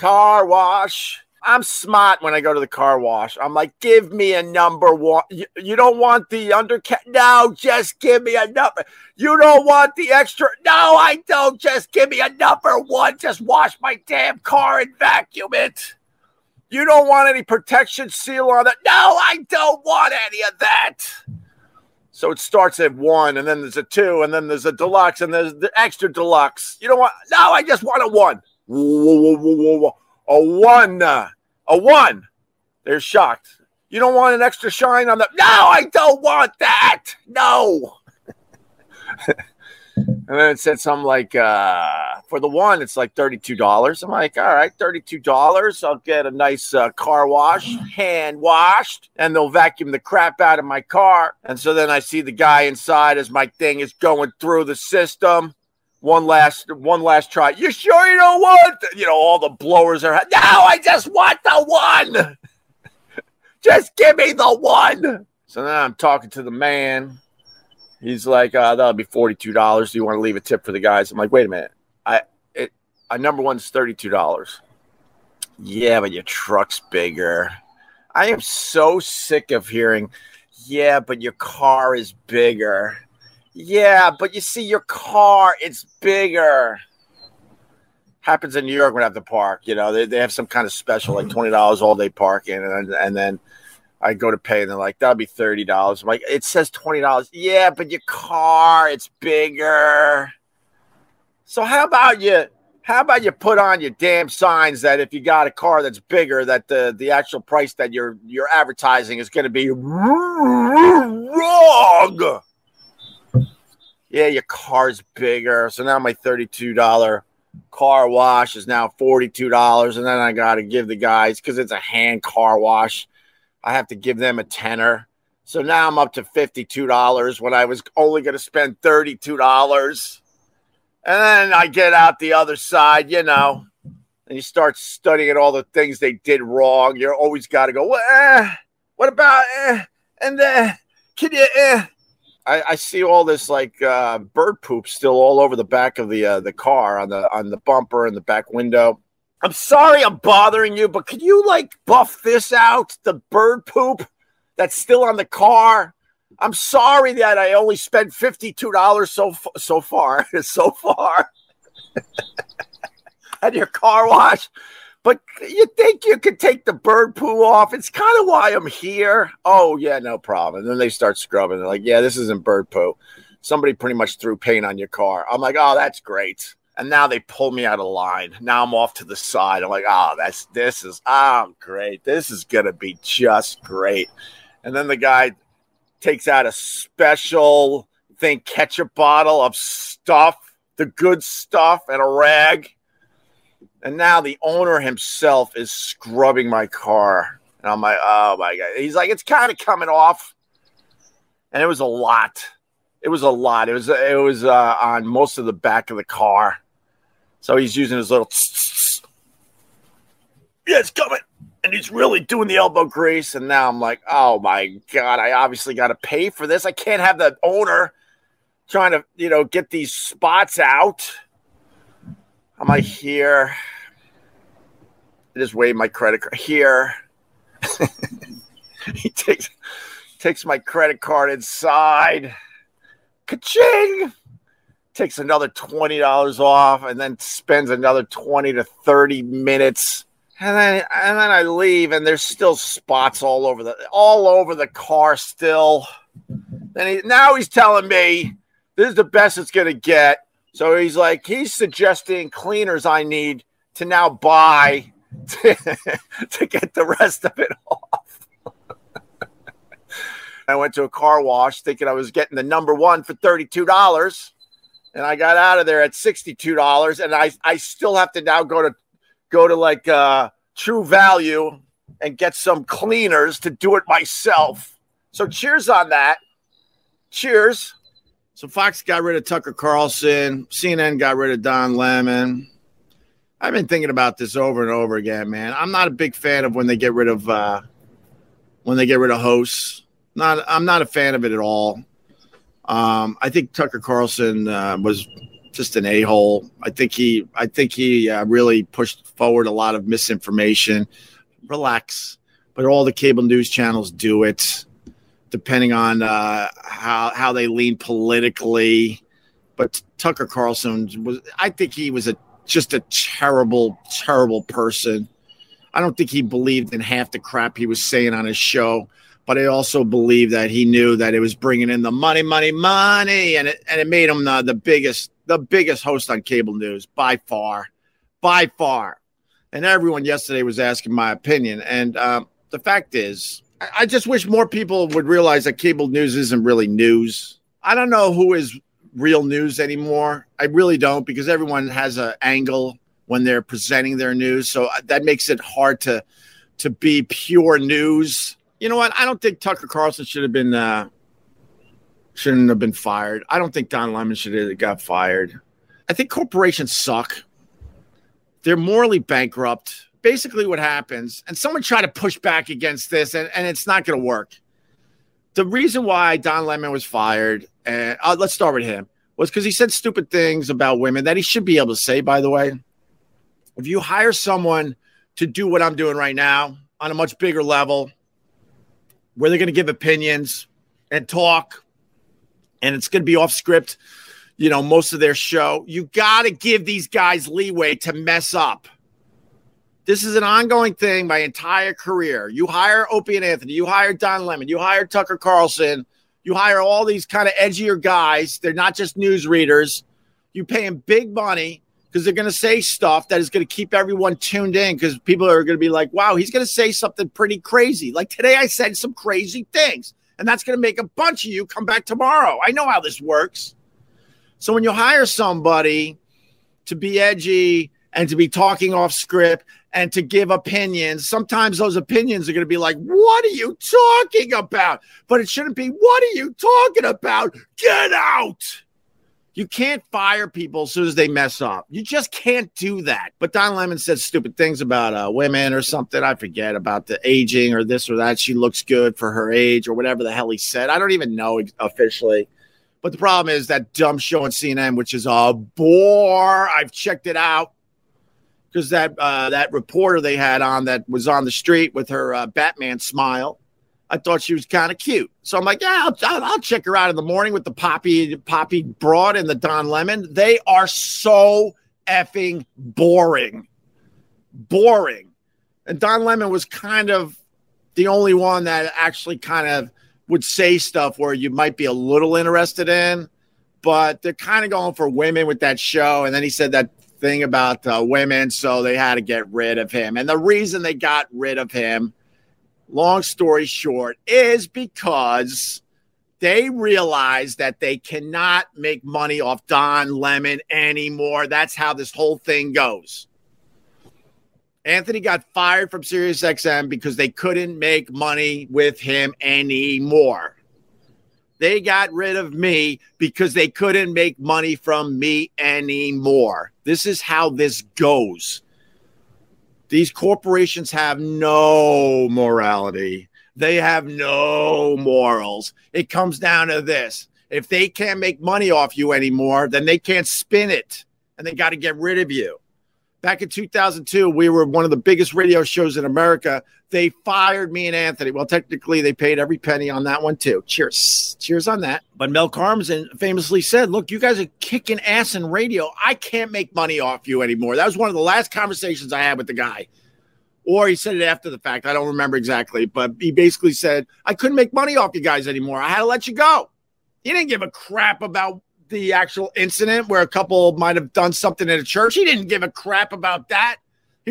car wash. I'm smart when I go to the car wash. I'm like, give me a number one. You, you don't want the undercat? No, just give me a number. You don't want the extra? No, I don't. Just give me a number one. Just wash my damn car and vacuum it. You don't want any protection seal on that? No, I don't want any of that. So it starts at one, and then there's a two, and then there's a deluxe, and there's the extra deluxe. You don't want? No, I just want a one. A one, a one. They're shocked. You don't want an extra shine on the? No, I don't want that. No. and then it said something like, uh, for the one, it's like $32. I'm like, all right, $32. I'll get a nice uh, car wash, hand washed, and they'll vacuum the crap out of my car. And so then I see the guy inside as my thing is going through the system one last one last try. You sure you don't want you know all the blowers are no, I just want the one. just give me the one. So now I'm talking to the man. He's like, uh, that'll be forty-two dollars. Do you want to leave a tip for the guys? I'm like, wait a minute. I it I number one is thirty-two dollars. Yeah, but your truck's bigger. I am so sick of hearing, yeah, but your car is bigger. Yeah, but you see, your car, it's bigger. Happens in New York when I have to park. You know, they, they have some kind of special, like $20 all day parking. And, and then I go to pay, and they're like, that'll be $30. I'm like, it says $20. Yeah, but your car, it's bigger. So how about you? How about you put on your damn signs that if you got a car that's bigger, that the the actual price that you're you're advertising is going to be wrong yeah, your car's bigger. So now my $32 car wash is now $42. And then I got to give the guys, because it's a hand car wash, I have to give them a tenner. So now I'm up to $52 when I was only going to spend $32. And then I get out the other side, you know, and you start studying all the things they did wrong. You're always got to go, well, eh, what about, eh, and then, can you, eh, I, I, see all this like uh, bird poop still all over the back of the uh, the car on the on the bumper and the back window. I'm sorry I'm bothering you, but can you like buff this out? The bird poop that's still on the car. I'm sorry that I only spent fifty two dollars so so far so far at your car wash. But you think you could take the bird poo off? It's kind of why I'm here. Oh, yeah, no problem. And then they start scrubbing. They're like, yeah, this isn't bird poo. Somebody pretty much threw paint on your car. I'm like, oh, that's great. And now they pull me out of line. Now I'm off to the side. I'm like, oh, that's this is oh great. This is gonna be just great. And then the guy takes out a special thing, ketchup bottle of stuff, the good stuff, and a rag and now the owner himself is scrubbing my car. And I'm like, oh my God. He's like, it's kind of coming off. And it was a lot. It was a lot. It was it was uh, on most of the back of the car. So he's using his little yeah, it's coming. And he's really doing the elbow grease. And now I'm like, oh my God, I obviously got to pay for this. I can't have the owner trying to, you know, get these spots out. Am I here? I just wave my credit card here. he takes takes my credit card inside. Ka-ching! Takes another twenty dollars off, and then spends another twenty to thirty minutes. And then and then I leave, and there's still spots all over the all over the car still. And he, now he's telling me this is the best it's gonna get. So he's like, he's suggesting cleaners I need to now buy to, to get the rest of it off. I went to a car wash thinking I was getting the number one for $32. And I got out of there at $62. And I, I still have to now go to go to like uh, True Value and get some cleaners to do it myself. So cheers on that. Cheers. So Fox got rid of Tucker Carlson. CNN got rid of Don Lemon. I've been thinking about this over and over again, man. I'm not a big fan of when they get rid of uh, when they get rid of hosts. Not, I'm not a fan of it at all. Um, I think Tucker Carlson uh, was just an a hole. I think he, I think he uh, really pushed forward a lot of misinformation. Relax, but all the cable news channels do it, depending on uh, how how they lean politically. But Tucker Carlson was, I think he was a just a terrible, terrible person. I don't think he believed in half the crap he was saying on his show but I also believe that he knew that it was bringing in the money, money, money, and it and it made him the, the biggest the biggest host on cable news by far, by far. And everyone yesterday was asking my opinion, and um, the fact is, I, just wish more people would realize that cable news isn't really news. I don't know who is real news anymore. I really don't because everyone has an angle when they're presenting their news, so uh, that makes it hard to to be pure news you know what? I don't think Tucker Carlson should have been uh, shouldn't have been fired. I don't think Don Lemon should have got fired. I think corporations suck. They're morally bankrupt. Basically, what happens, and someone tried to push back against this, and, and it's not going to work. The reason why Don Lemon was fired, and uh, let's start with him, was because he said stupid things about women that he should be able to say, by the way. If you hire someone to do what I'm doing right now on a much bigger level, where they're going to give opinions and talk, and it's going to be off script, you know, most of their show. You got to give these guys leeway to mess up. This is an ongoing thing my entire career. You hire Opie and Anthony, you hire Don Lemon, you hire Tucker Carlson, you hire all these kind of edgier guys. They're not just news readers. You pay them big money because they're going to say stuff that is going to keep everyone tuned in because people are going to be like, wow, he's going to say something pretty crazy. Like today, I said some crazy things, and that's going to make a bunch of you come back tomorrow. I know how this works. So when you hire somebody to be edgy and to be talking off script and to give opinions, sometimes those opinions are going to be like, what are you talking about? But it shouldn't be, what are you talking about? Get out. You can't fire people as soon as they mess up. You just can't do that. But Don Lemon said stupid things about uh, women or something. I forget about the aging or this or that. She looks good for her age or whatever the hell he said. I don't even know officially. But the problem is that dumb show on CNN, which is a bore. I've checked it out because that uh, that reporter they had on that was on the street with her uh, Batman smile I thought she was kind of cute. So I'm like, yeah, I'll, I'll, check her out in the morning with the Poppy Poppy Broad and the Don Lemon. They are so effing boring, boring. And Don Lemon was kind of the only one that actually kind of would say stuff where you might be a little interested in. But they're kind of going for women with that show. And then he said that thing about uh, women, so they had to get rid of him. And the reason they got rid of him long story short, is because they realized that they cannot make money off Don Lemon anymore. That's how this whole thing goes. Anthony got fired from SiriusXM because they couldn't make money with him anymore. They got rid of me because they couldn't make money from me anymore. This is how this goes. These corporations have no morality. They have no morals. It comes down to this. If they can't make money off you anymore, then they can't spin it and they got to get rid of you. Back in 2002, we were one of the biggest radio shows in America. They fired me and Anthony. Well, technically, they paid every penny on that one, too. Cheers. Cheers on that. But Mel Karmazin famously said, Look, you guys are kicking ass in radio. I can't make money off you anymore. That was one of the last conversations I had with the guy. Or he said it after the fact. I don't remember exactly. But he basically said, I couldn't make money off you guys anymore. I had to let you go. He didn't give a crap about the actual incident where a couple might have done something in a church. He didn't give a crap about that.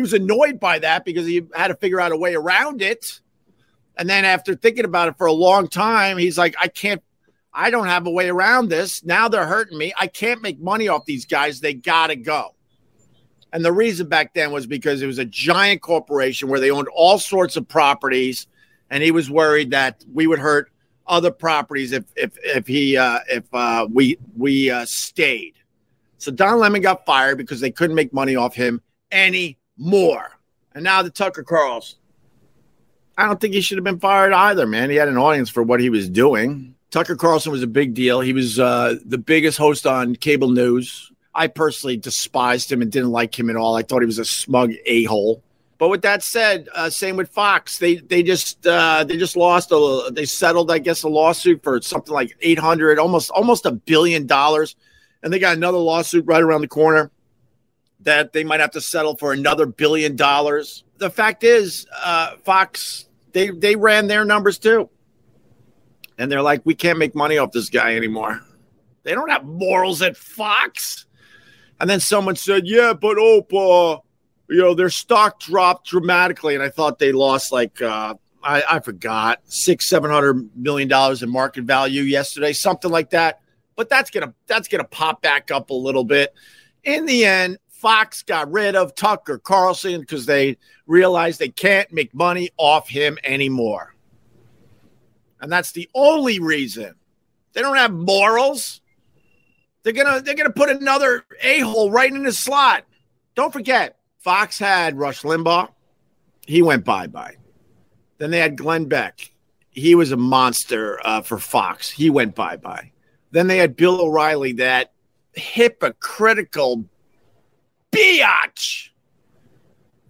He was annoyed by that because he had to figure out a way around it. And then after thinking about it for a long time, he's like, I can't, I don't have a way around this. Now they're hurting me. I can't make money off these guys. They got to go. And the reason back then was because it was a giant corporation where they owned all sorts of properties. And he was worried that we would hurt other properties if if if he uh, if uh, we we uh, stayed. So Don Lemon got fired because they couldn't make money off him anymore. And now the Tucker Carlson. I don't think he should have been fired either, man. He had an audience for what he was doing. Tucker Carlson was a big deal. He was uh, the biggest host on cable news. I personally despised him and didn't like him at all. I thought he was a smug a hole. But with that said, uh, same with Fox. They they just uh, they just lost a they settled I guess a lawsuit for something like eight hundred almost almost a billion dollars, and they got another lawsuit right around the corner that they might have to settle for another billion dollars. The fact is, uh, Fox they they ran their numbers too, and they're like, we can't make money off this guy anymore. They don't have morals at Fox. And then someone said, yeah, but Oprah you know, their stock dropped dramatically, and I thought they lost like uh, I, I forgot six, seven hundred million dollars in market value yesterday, something like that. But that's gonna that's gonna pop back up a little bit. In the end, Fox got rid of Tucker Carlson because they realized they can't make money off him anymore. And that's the only reason. They don't have morals. They're gonna they're gonna put another a-hole right in the slot. Don't forget, Fox had Rush Limbaugh. He went bye bye. Then they had Glenn Beck. He was a monster uh, for Fox. He went bye bye. Then they had Bill O'Reilly, that hypocritical biatch,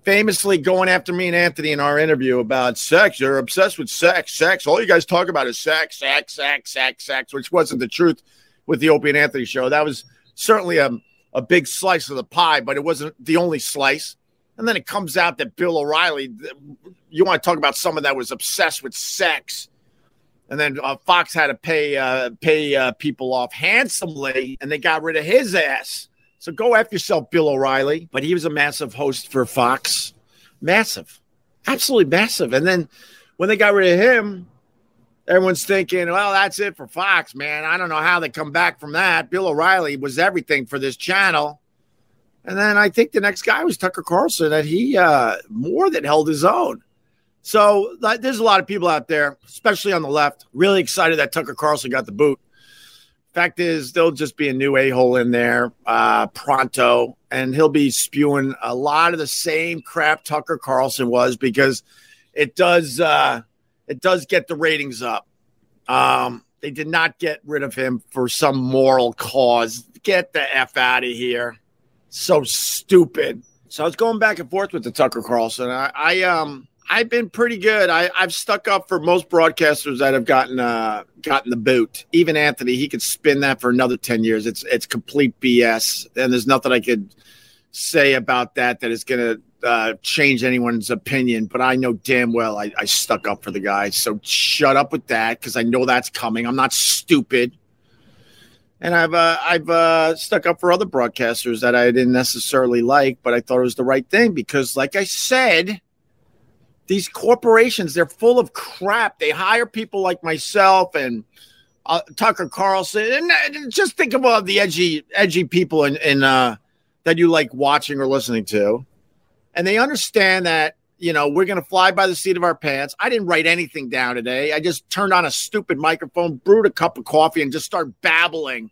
famously going after me and Anthony in our interview about sex. You're obsessed with sex, sex. All you guys talk about is sex, sex, sex, sex, sex, which wasn't the truth with the Opie and Anthony show. That was certainly a a big slice of the pie, but it wasn't the only slice. And then it comes out that Bill O'Reilly, you want to talk about someone that was obsessed with sex. And then uh, Fox had to pay uh, pay uh, people off handsomely, and they got rid of his ass. So go after yourself, Bill O'Reilly. But he was a massive host for Fox, massive, absolutely massive. And then when they got rid of him, everyone's thinking, well, that's it for Fox, man. I don't know how they come back from that. Bill O'Reilly was everything for this channel. And then I think the next guy was Tucker Carlson, and he uh, more than held his own. So there's a lot of people out there, especially on the left, really excited that Tucker Carlson got the boot. Fact is, there'll just be a new a hole in there uh, pronto, and he'll be spewing a lot of the same crap Tucker Carlson was because it does. Uh, it does get the ratings up. Um, they did not get rid of him for some moral cause. Get the F out of here. So stupid. So I was going back and forth with the Tucker Carlson. I, I um I've been pretty good. I, I've stuck up for most broadcasters that have gotten uh gotten the boot. Even Anthony, he could spin that for another 10 years. It's it's complete BS. And there's nothing I could say about that that is gonna uh, change anyone's opinion, but I know damn well I, I stuck up for the guy. So shut up with that because I know that's coming. I'm not stupid. And I've uh, I've uh, stuck up for other broadcasters that I didn't necessarily like, but I thought it was the right thing because, like I said, these corporations they're full of crap. They hire people like myself and uh, Tucker Carlson, and just think about the edgy edgy people in, in uh, that you like watching or listening to and they understand that you know we're going to fly by the seat of our pants. I didn't write anything down today. I just turned on a stupid microphone, brewed a cup of coffee, and just start babbling.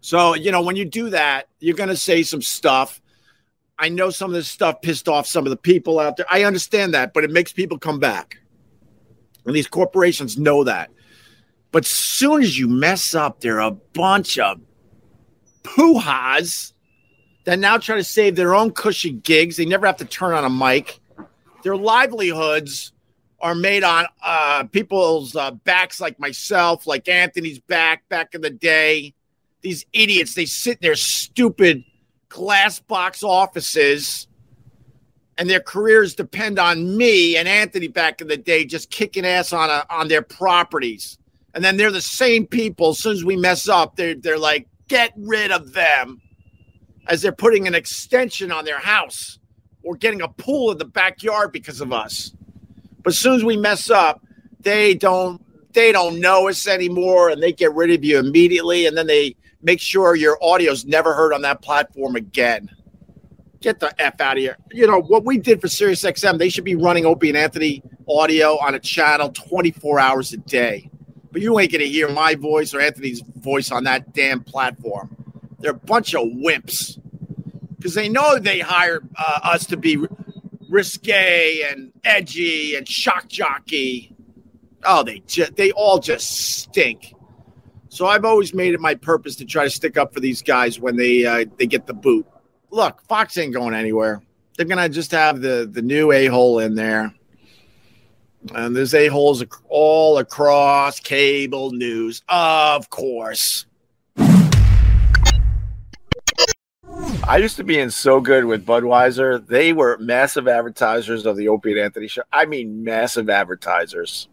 So you know when you do that, you're going to say some stuff. I know some of this stuff pissed off some of the people out there. I understand that, but it makes people come back. And these corporations know that. But soon as you mess up, there are a bunch of poo-has that now try to save their own cushy gigs. They never have to turn on a mic. Their livelihoods are made on uh, people's uh, backs, like myself, like Anthony's back back in the day. These idiots, they sit in their stupid glass box offices, and their careers depend on me and Anthony back in the day, just kicking ass on a, on their properties. And then they're the same people. As soon as we mess up, they're they're like, get rid of them as they're putting an extension on their house or getting a pool in the backyard because of us. But as soon as we mess up, they don't they don't know us anymore and they get rid of you immediately and then they make sure your audio's never heard on that platform again. Get the F out of here. You know, what we did for SiriusXM, they should be running Opie and Anthony audio on a channel 24 hours a day. But you ain't gonna hear my voice or Anthony's voice on that damn platform. They're a bunch of wimps because they know they hire uh, us to be risque and edgy and shock jockey. Oh, they they all just stink. So I've always made it my purpose to try to stick up for these guys when they uh, they get the boot. Look, Fox ain't going anywhere. They're gonna just have the the new a hole in there, and there's a holes all across cable news, of course. I used to be in so good with Budweiser. They were massive advertisers of the Opie and Anthony show. I mean, massive advertisers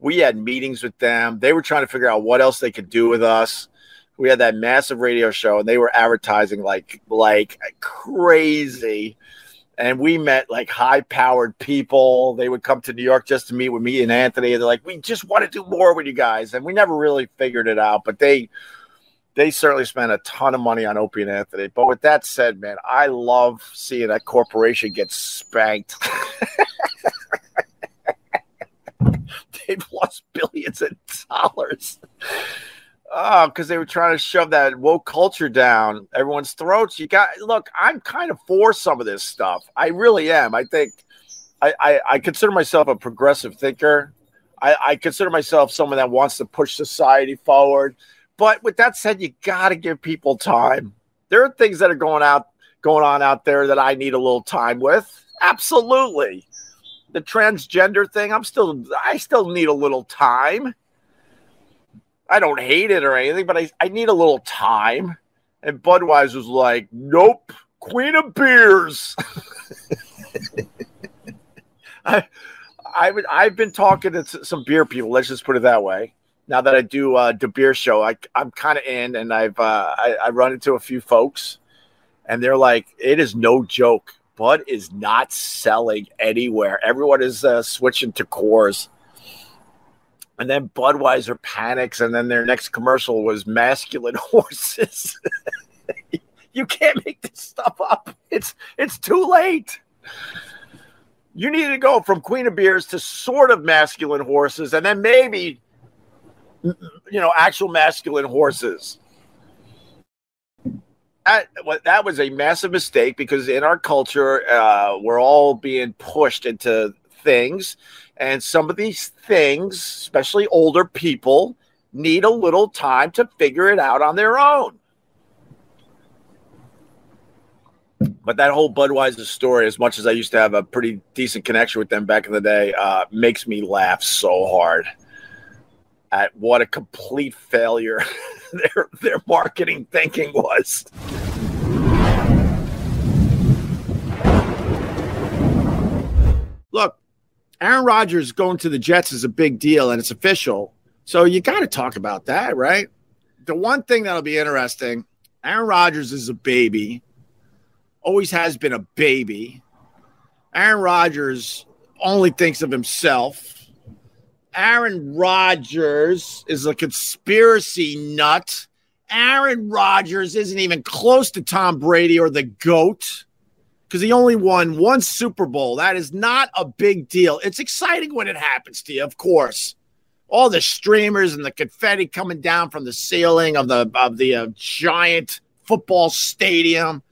we had meetings with them. They were trying to figure out what else they could do with us. We had that massive radio show, and they were advertising like like crazy. And we met like high powered people. They would come to New York just to meet with me and Anthony. And They're like, we just want to do more with you guys, and we never really figured it out. But they they certainly spent a ton of money on Opie and Anthony. But with that said, man, I love seeing that corporation get spanked. they've lost billions of dollars. Oh, because they were trying to shove that woke culture down everyone's throats. You got look, I'm kind of for some of this stuff. I really am. I think I, I, I consider myself a progressive thinker. I, I consider myself someone that wants to push society forward. But with that said, you gotta give people time. There are things that are going out going on out there that I need a little time with. Absolutely the transgender thing, I'm still I still need a little time. I don't hate it or anything, but I, I need a little time. And Budweiser's like, nope, Queen of Beers. I, I I've been talking to some beer people. Let's just put it that way. Now that I do uh, the beer show, I, I'm kind of in, and I've uh, I, I run into a few folks, and they're like, it is no joke Bud is not selling anywhere. Everyone is uh, switching to Coors. And then Budweiser panics, and then their next commercial was masculine horses. you can't make this stuff up. It's it's too late. You need to go from Queen of Beers to sort of masculine horses, and then maybe you know actual masculine horses that that was a massive mistake because in our culture, uh, we're all being pushed into things, and some of these things, especially older people, need a little time to figure it out on their own. But that whole Budweiser story, as much as I used to have a pretty decent connection with them back in the day, uh, makes me laugh so hard at what a complete failure their their marketing thinking was. Look, Aaron Rodgers going to the Jets is a big deal and it's official. So you got to talk about that, right? The one thing that'll be interesting Aaron Rodgers is a baby, always has been a baby. Aaron Rodgers only thinks of himself. Aaron Rodgers is a conspiracy nut. Aaron Rodgers isn't even close to Tom Brady or the GOAT because he only won one Super Bowl. That is not a big deal. It's exciting when it happens to you, of course. All the streamers and the confetti coming down from the ceiling of the of the uh, giant football stadium.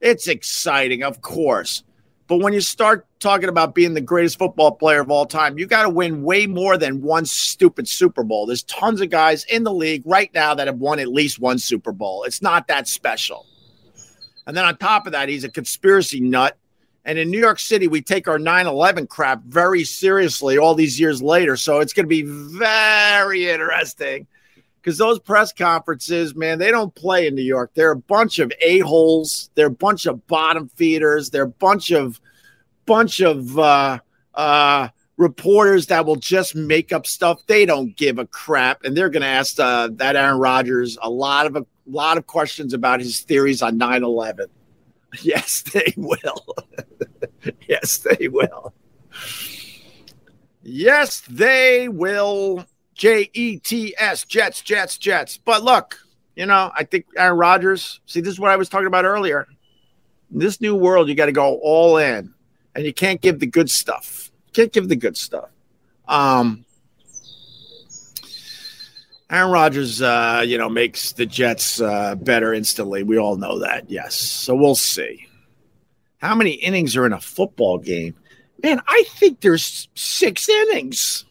It's exciting, of course. But when you start talking about being the greatest football player of all time, you got to win way more than one stupid Super Bowl. There's tons of guys in the league right now that have won at least one Super Bowl. It's not that special. And then on top of that, he's a conspiracy nut. And in New York City, we take our 9 11 crap very seriously all these years later. So it's going to be very interesting because those press conferences, man, they don't play in New York. They're a bunch of a-holes. They're a bunch of bottom feeders. They're a bunch of bunch of uh, uh, reporters that will just make up stuff. They don't give a crap, and they're going to ask uh, that Aaron Rodgers a lot of a lot of questions about his theories on 9-11. Yes, they will. yes, they will. Yes, they will. J E T S, Jets, Jets, Jets. But look, you know, I think Aaron Rodgers, see, this is what I was talking about earlier. In this new world, you got to go all in and you can't give the good stuff. You can't give the good stuff. Um, Aaron Rodgers, uh, you know, makes the Jets uh, better instantly. We all know that. Yes. So we'll see. How many innings are in a football game? Man, I think there's six innings.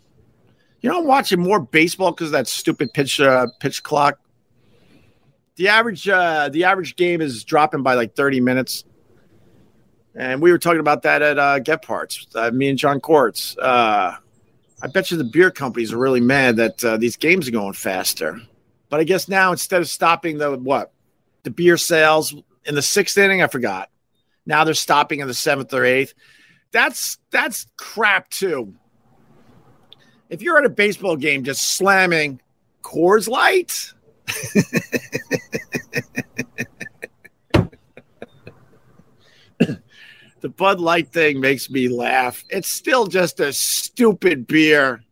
You know, I'm watching more baseball because that stupid pitch uh, pitch clock. The average uh, the average game is dropping by like 30 minutes. And we were talking about that at uh, Gephardt's, uh, me and John Quartz. Uh, I bet you the beer companies are really mad that uh, these games are going faster. But I guess now instead of stopping the what the beer sales in the sixth inning, I forgot. Now they're stopping in the seventh or eighth. That's that's crap too. If you're at a baseball game just slamming Coors Light. the Bud Light thing makes me laugh. It's still just a stupid beer.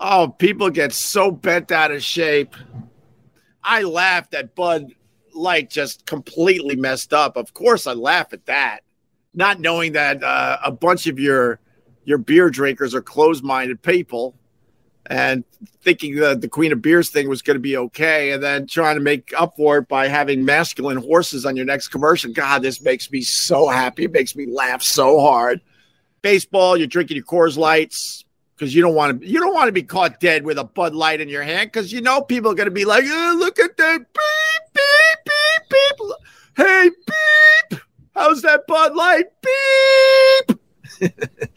Oh, people get so bent out of shape. I laughed at Bud Light just completely messed up. Of course, I laugh at that, not knowing that uh, a bunch of your your beer drinkers are closed-minded people and thinking that the Queen of Beers thing was going to be okay, and then trying to make up for it by having masculine horses on your next commercial. God, this makes me so happy. It makes me laugh so hard. Baseball, you're drinking your Coors Lights because you don't want to. You don't want to be caught dead with a Bud Light in your hand because you know people are going to be like, oh, "Look at that beep beep beep beep." Hey beep, how's that Bud Light beep?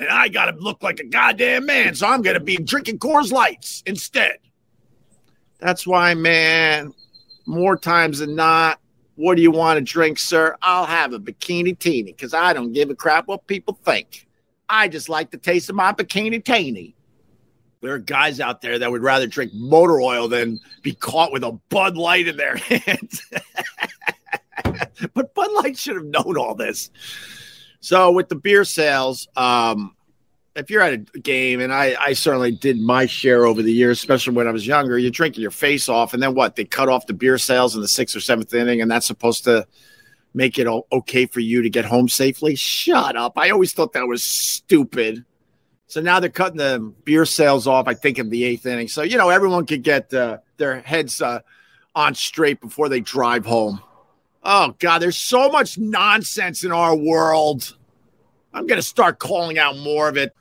and I got to look like a goddamn man. So I'm going to be drinking Coors Lights instead. That's why, man, more times than not, what do you want to drink, sir? I'll have a bikini teeny because I don't give a crap what people think. I just like the taste of my bikini teeny. There are guys out there that would rather drink motor oil than be caught with a Bud Light in their hands. but Bud Light should have known all this. So with the beer sales, um, if you're at a game, and I, I certainly did my share over the years, especially when I was younger, you're drinking your face off, and then what? They cut off the beer sales in the sixth or seventh inning, and that's supposed to make it okay for you to get home safely. Shut up! I always thought that was stupid. So now they're cutting the beer sales off. I think in the eighth inning, so you know everyone could get uh, their heads uh, on straight before they drive home. Oh God, there's so much nonsense in our world. I'm to start calling out more of it.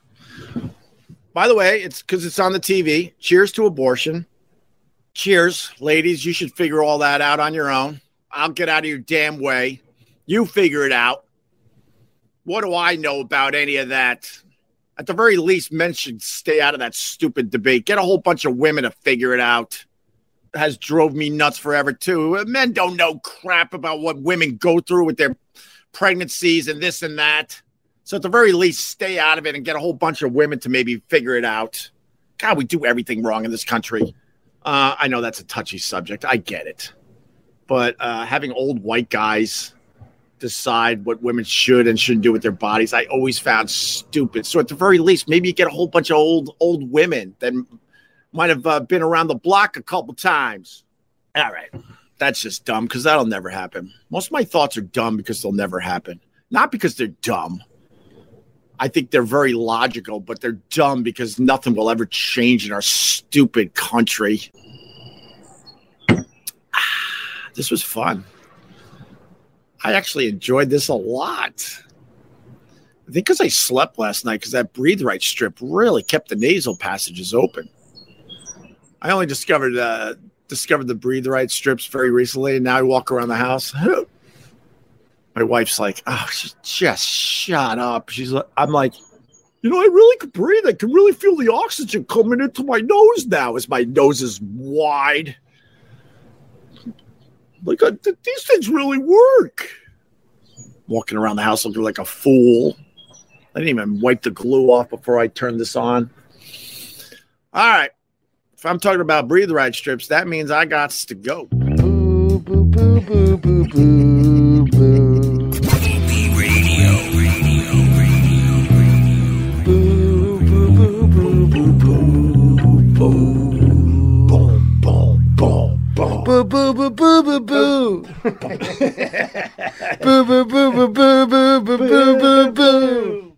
By the way, it's because it's on the TV. Cheers to abortion. Cheers, ladies. You should figure all that out on your own. I'll get out of your damn way. You figure it out. What do I know about any of that? At the very least, men should stay out of that stupid debate. Get a whole bunch of women to figure it out has drove me nuts forever too. Men don't know crap about what women go through with their pregnancies and this and that. So at the very least, stay out of it and get a whole bunch of women to maybe figure it out. God, we do everything wrong in this country. Uh, I know that's a touchy subject. I get it. But uh, having old white guys decide what women should and shouldn't do with their bodies, I always found stupid. So at the very least, maybe you get a whole bunch of old old women that might have uh, been around the block a couple times. All right. That's just dumb because that'll never happen. Most of my thoughts are dumb because they'll never happen, not because they're dumb. I think they're very logical, but they're dumb because nothing will ever change in our stupid country. this was fun. I actually enjoyed this a lot. I think because I slept last night, because that breathe right strip really kept the nasal passages open. I only discovered uh, discovered the breathe right strips very recently, and now I walk around the house. My wife's like, "Oh, just shut up." She's like, "I'm like, you know, I really could breathe. I can really feel the oxygen coming into my nose now as my nose is wide. Like, I, th- these things really work." Walking around the house looking like a fool. I didn't even wipe the glue off before I turned this on. All right if I'm talking about breathe right strips, that means I got to go. Boo, boo, boo, boo, boo, boo, boo. Boo, boo, boo, boo, boo. Boo boo boo boo boo boo. boo boo boo boo boo boo boo boo boo boo.